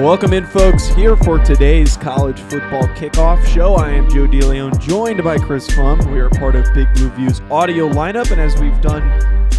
Welcome in, folks, here for today's college football kickoff show. I am Joe DeLeon, joined by Chris Pflum. We are part of Big Blue View's audio lineup, and as we've done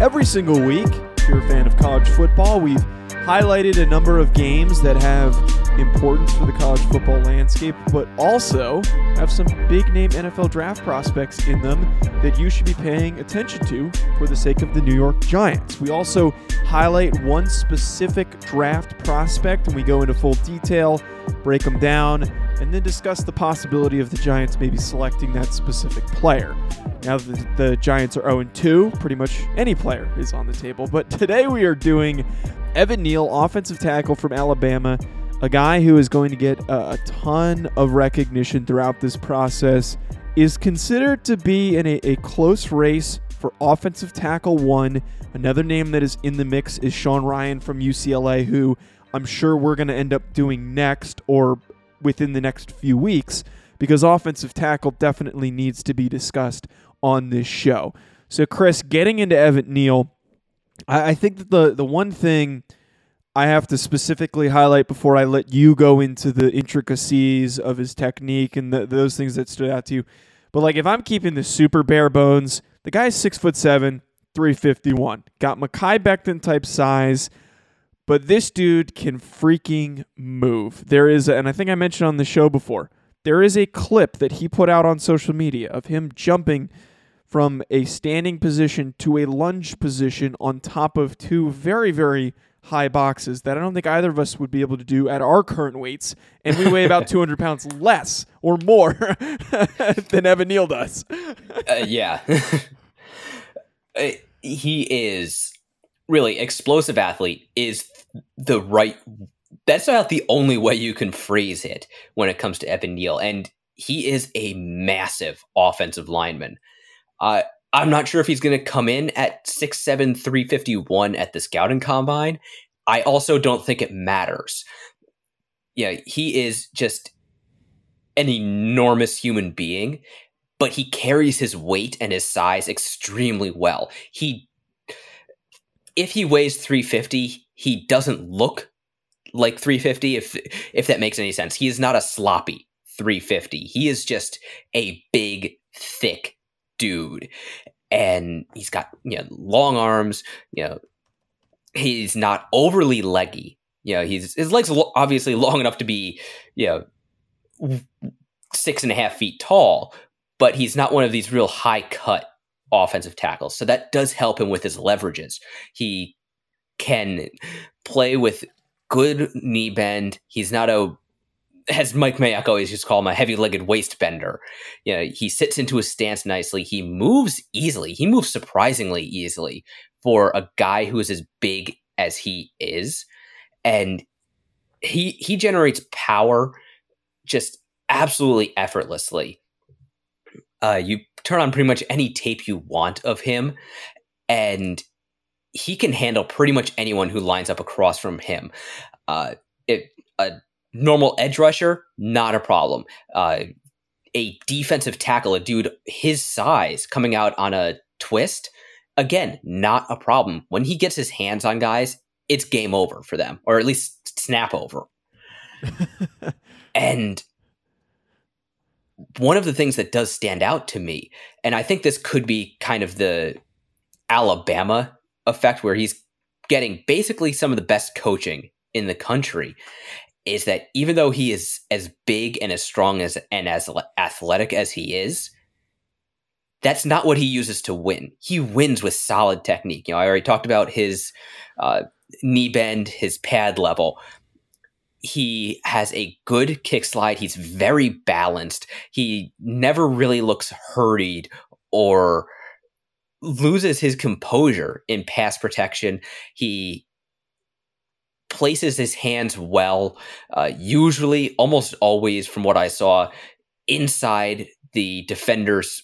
every single week, if you're a fan of college football, we've highlighted a number of games that have importance for the college football landscape, but also have some big name NFL draft prospects in them that you should be paying attention to for the sake of the New York Giants. We also highlight one specific draft prospect and we go into full detail, break them down, and then discuss the possibility of the Giants maybe selecting that specific player. Now that the Giants are 0 2, pretty much any player is on the table. But today we are doing Evan Neal, offensive tackle from Alabama, a guy who is going to get a, ton of recognition throughout this process, is considered to be in a, a close race for offensive tackle one. Another name that is in the mix is Sean Rhyan from UCLA, who I'm sure we're going to end up doing next or within the next few weeks because offensive tackle definitely needs to be discussed on this show. So, Chris, getting into Evan Neal, I, I think that the the one thing I have to specifically highlight before I let you go into the intricacies of his technique and the, those things that stood out to you. But like, if I'm keeping the super bare bones, the guy's six foot seven, 351, got Mekhi Becton type size. But this dude can freaking move. There is, a, and I think I mentioned on the show before, there is a clip that he put out on social media of him jumping from a standing position to a lunge position on top of two very, very high boxes that I don't think either of us would be able to do at our current weights. And we weigh about 200 pounds less or more than Evan Neal does. uh, yeah. Uh, he is really explosive athlete is the right that's not the only way you can phrase it when it comes to Evan Neal. And he is a massive offensive lineman. Uh, I'm not sure if he's going to come in at 6'7, 351 at the scouting combine. I also don't think it matters. Yeah, he is just an enormous human being, but he carries his weight and his size extremely well. He if he weighs 350, he doesn't look like 350 if if that makes any sense. He is not a sloppy 350. He is just a big thick dude. And he's got, you know, long arms, you know, he's not overly leggy. You know, he's his legs obviously long enough to be, you know, six and a half feet tall, but he's not one of these real high cut offensive tackles. So that does help him with his leverages. He can play with good knee bend. He's not a as Mike Mayock always used to call him a heavy-legged waist bender. You know, he sits into his stance nicely. He moves easily. He moves surprisingly easily for a guy who is as big as he is, and he he generates power just absolutely effortlessly. Uh, you turn on pretty much any tape you want of him, and he can handle pretty much anyone who lines up across from him. Uh, it, a normal edge rusher, not a problem. Uh, a defensive tackle, a dude his size coming out on a twist, again, not a problem. When he gets his hands on guys, it's game over for them, or at least snap over. and one of the things that does stand out to me, and I think this could be kind of the Alabama effect where he's getting basically some of the best coaching in the country, is that even though he is as big and as strong as and as athletic as he is, that's not what he uses to win. He wins with solid technique. You know, I already talked about his uh, knee bend, his pad level. He has a good kick slide. He's very balanced. He never really looks hurried or loses his composure in pass protection. He places his hands well, uh, usually, almost always, from what I saw, inside the defender's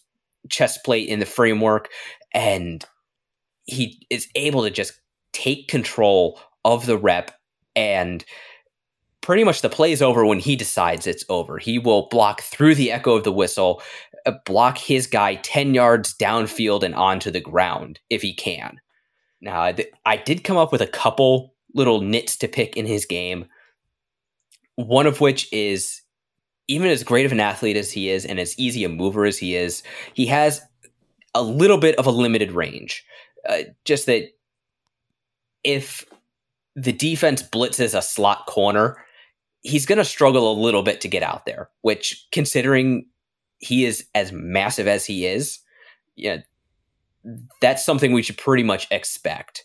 chest plate in the framework. And he is able to just take control of the rep and pretty much the play is over when he decides it's over. He will block through the echo of the whistle, uh, block his guy 10 yards downfield and onto the ground if he can. Now, I did come up with a couple little nits to pick in his game. One of which is even as great of an athlete as he is and as easy a mover as he is, he has a little bit of a limited range. Uh, just that if the defense blitzes a slot corner, he's going to struggle a little bit to get out there, which considering he is as massive as he is, yeah, that's something we should pretty much expect.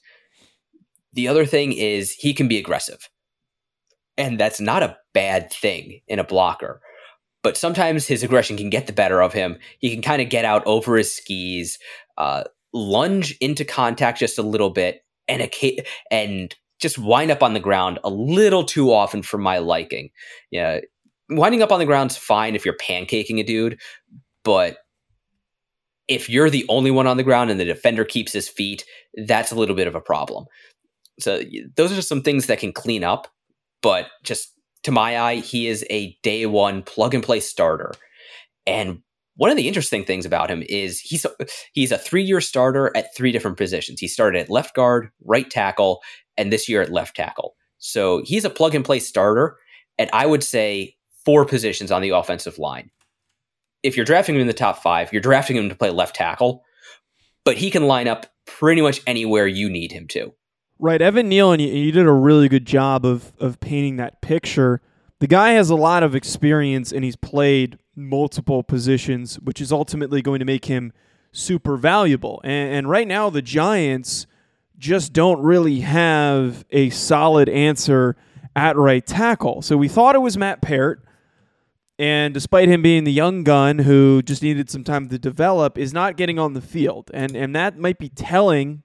The other thing is he can be aggressive. And that's not a bad thing in a blocker. But sometimes his aggression can get the better of him. He can kind of get out over his skis, uh, lunge into contact just a little bit, and a, and just wind up on the ground a little too often for my liking. Yeah, winding up on the ground's fine if you're pancaking a dude, but if you're the only one on the ground and the defender keeps his feet, that's a little bit of a problem. So those are some things that can clean up, but just to my eye, he is a day one plug and play starter. And one of the interesting things about him is he's a, he's a three year starter at three different positions. He started at left guard, right tackle, and this year at left tackle. So he's a plug and play starter, and I would say four positions on the offensive line. If you're drafting him in the top five, you're drafting him to play left tackle, but he can line up pretty much anywhere you need him to. Right, Evan Neal, and you, you did a really good job of of painting that picture. The guy has a lot of experience, and he's played multiple positions, which is ultimately going to make him super valuable. And, and right now, the Giants just don't really have a solid answer at right tackle. So we thought it was Matt Peart. And despite him being the young gun who just needed some time to develop, is not getting on the field. And and that might be telling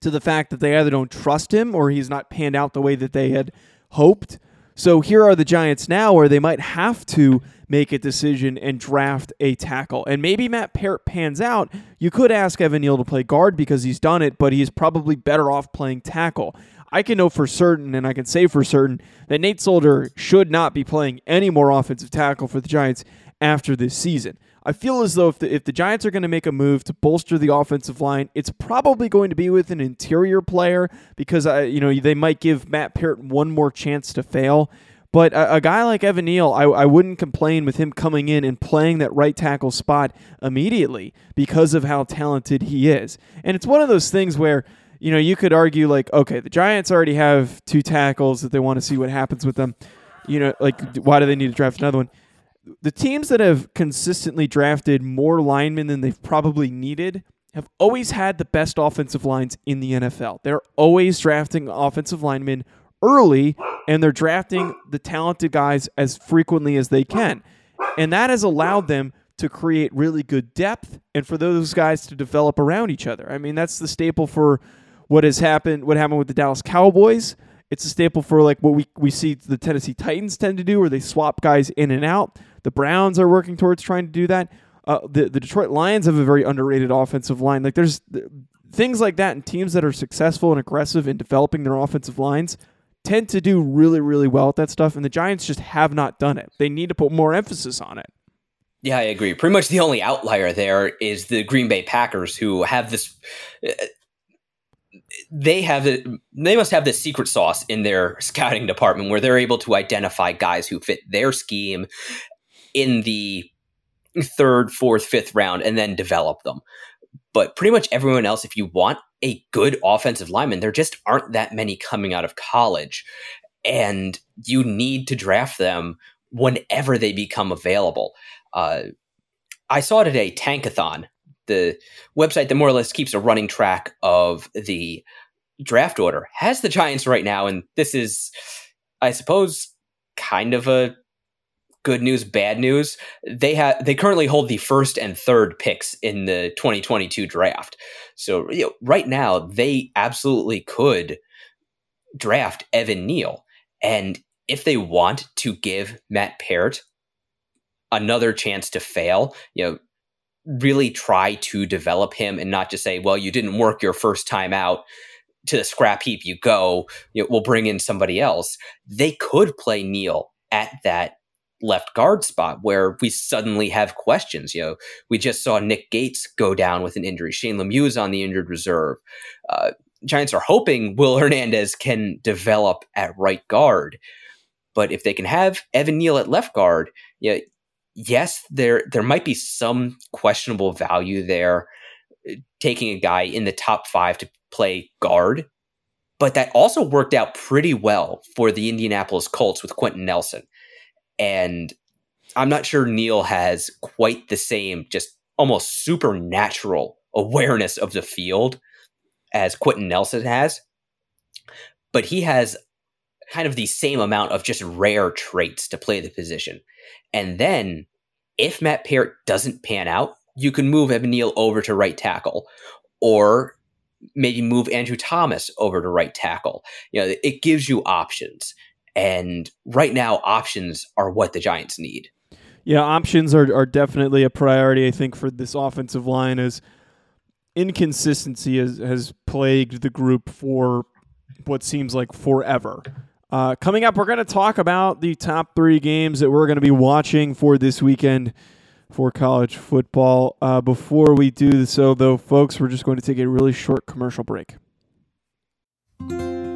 to the fact that they either don't trust him or he's not panned out the way that they had hoped. So here are the Giants now where they might have to make a decision and draft a tackle. And maybe Matt Peart pans out. You could ask Evan Neal to play guard because he's done it, but he's probably better off playing tackle. I can know for certain, and I can say for certain, that Nate Solder should not be playing any more offensive tackle for the Giants after this season. I feel as though if the, if the Giants are going to make a move to bolster the offensive line, it's probably going to be with an interior player because I, you know they might give Matt Peart one more chance to fail. But a, a guy like Evan Neal, I, I wouldn't complain with him coming in and playing that right tackle spot immediately because of how talented he is. And it's one of those things where you know you could argue like, okay, the Giants already have two tackles that they want to see what happens with them. You know, like why do they need to draft another one? The teams that have consistently drafted more linemen than they've probably needed have always had the best offensive lines in the NFL. They're always drafting offensive linemen early and they're drafting the talented guys as frequently as they can. And that has allowed them to create really good depth and for those guys to develop around each other. I mean, that's the staple for what has happened what happened with the Dallas Cowboys. It's a staple for like what we, we see the Tennessee Titans tend to do where they swap guys in and out. The Browns are working towards trying to do that. Uh, the the Detroit Lions have a very underrated offensive line. Like there's things like that, and teams that are successful and aggressive in developing their offensive lines tend to do really really well at that stuff. And the Giants just have not done it. They need to put more emphasis on it. Yeah, I agree. Pretty much the only outlier there is the Green Bay Packers, who have this. Uh, they have it. They must have this secret sauce in their scouting department where they're able to identify guys who fit their scheme in the third, fourth, fifth round, and then develop them. But pretty much everyone else, if you want a good offensive lineman, there just aren't that many coming out of college, and you need to draft them whenever they become available. Uh, I saw today Tankathon, the website that more or less keeps a running track of the draft order, has the Giants right now, and this is, I suppose, kind of a good news, bad news. They have they currently hold the first and third picks in the 2022 draft. So you know, right now they absolutely could draft Evan Neal, and if they want to give Matt Peart another chance to fail, you know, really try to develop him and not just say, well, you didn't work your first time out to the scrap heap you go, you know, we'll bring in somebody else. They could play Neal at that left guard spot where we suddenly have questions. You know, we just saw Nick Gates go down with an injury. Shane Lemieux is on the injured reserve. Uh, Giants are hoping Will Hernandez can develop at right guard. But if they can have Evan Neal at left guard, yeah, yes, there there might be some questionable value there, uh, taking a guy in the top five to play guard. But that also worked out pretty well for the Indianapolis Colts with Quenton Nelson. And I'm not sure Neal has quite the same, just almost supernatural awareness of the field as Quenton Nelson has. But he has kind of the same amount of just rare traits to play the position. And then if Matt Peart doesn't pan out, you can move Evan Neal over to right tackle or maybe move Andrew Thomas over to right tackle. You know, it gives you options. And right now, options are what the Giants need. Yeah, options are, are definitely a priority, I think, for this offensive line as inconsistency has, has plagued the group for what seems like forever. Uh, coming up, we're going to talk about the top three games that we're going to be watching for this weekend for college football. Uh, before we do so, though, folks, we're just going to take a really short commercial break.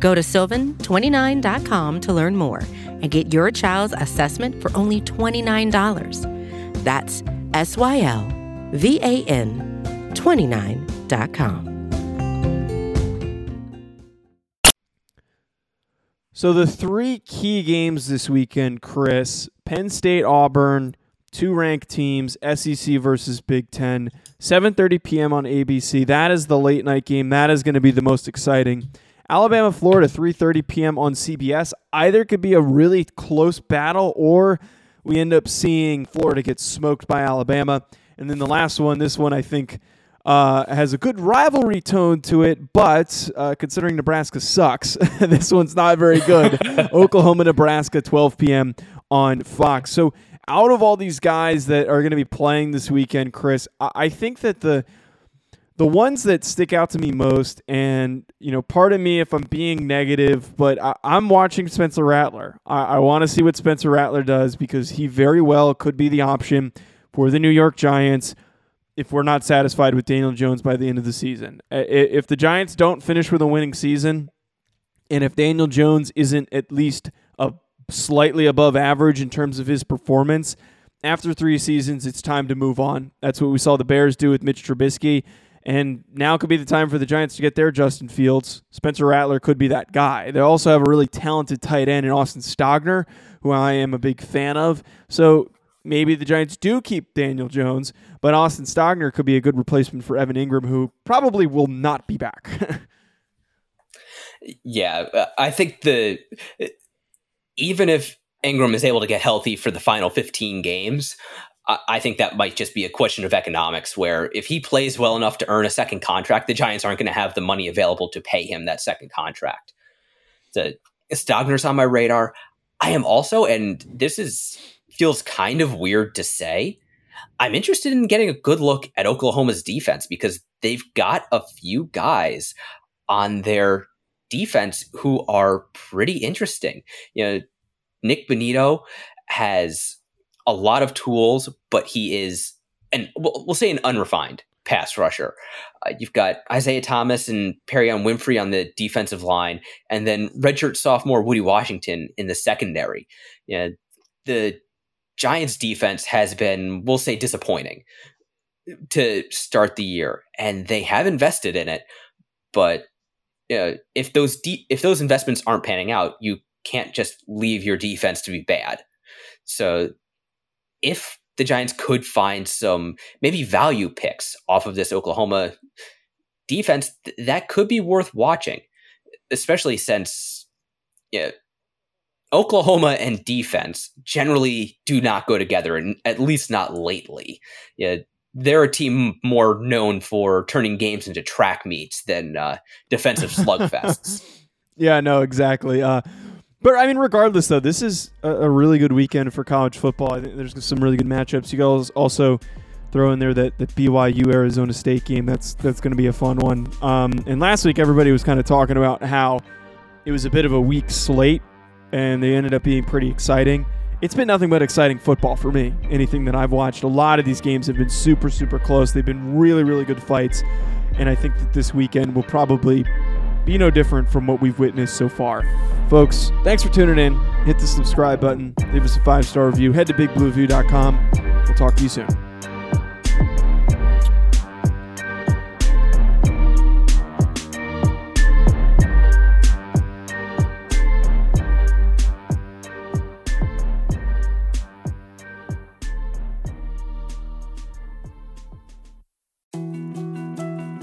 Go to sylvan29.com to learn more and get your child's assessment for only $29. That's S Y L V A N 29.com. So the three key games this weekend, Chris, Penn State, Auburn, two ranked teams, SEC versus Big 10, 7:30 p.m. on ABC. That is the late night game. That is going to be the most exciting. Alabama, Florida, 3:30 p.m. on CBS. Either could be a really close battle, or we end up seeing Florida get smoked by Alabama. And then the last one, this one I think uh, has a good rivalry tone to it, but uh, considering Nebraska sucks, this one's not very good. Oklahoma, Nebraska, 12 p.m. on Fox. So out of all these guys that are going to be playing this weekend, Chris, I, I think that the the ones that stick out to me most, and you know, pardon me if I'm being negative, but I, am watching Spencer Rattler. I, I want to see what Spencer Rattler does because he very well could be the option for the New York Giants if we're not satisfied with Daniel Jones by the end of the season. If the Giants don't finish with a winning season, and if Daniel Jones isn't at least a slightly above average in terms of his performance, after three seasons, it's time to move on. That's what we saw the Bears do with Mitch Trubisky And now could be the time for the Giants to get their Justin Fields. Spencer Rattler could be that guy. They also have a really talented tight end in Austin Stogner, who I am a big fan of. So maybe the Giants do keep Daniel Jones, but Austin Stogner could be a good replacement for Evan Engram, who probably will not be back. yeah, uh, I think the even if Ingram is able to get healthy for the final 15 games, I think that might just be a question of economics, where if he plays well enough to earn a second contract, the Giants aren't going to have the money available to pay him that second contract. The Stogner's on my radar. I am also, and this is feels kind of weird to say. I'm interested in getting a good look at Oklahoma's defense because they've got a few guys on their defense who are pretty interesting. You know, Nick Bonitto has a lot of tools, but he is, and we'll, say an unrefined pass rusher. Uh, you've got Isaiah Thomas and Perrion Winfrey on the defensive line, and then redshirt sophomore Woody Washington in the secondary. The Giants defense has been, we'll say, disappointing to start the year, and they have invested in it. But if those de- if those investments aren't panning out, you can't just leave your defense to be bad. So if the Giants could find some maybe value picks off of this Oklahoma defense, th- that could be worth watching, especially since yeah, Oklahoma and defense generally do not go together, and at least not lately. Yeah, they're a team more known for turning games into track meets than uh, defensive slugfests. yeah, no, exactly. Uh, but I mean, regardless, though, this is a, a, really good weekend for college football. I think there's some really good matchups. You guys also throw in there that the BYU Arizona State game. That's that's going to be a fun one. Um, and last week, everybody was kind of talking about how it was a bit of a weak slate, and they ended up being pretty exciting. It's been nothing but exciting football for me. Anything that I've watched, a lot of these games have been super, super close. They've been really, really good fights, and I think that this weekend will probably be no different from what we've witnessed so far. Folks, thanks for tuning in. Hit the subscribe button, leave us a five star review, head to bigblueview.com. We'll talk to you soon.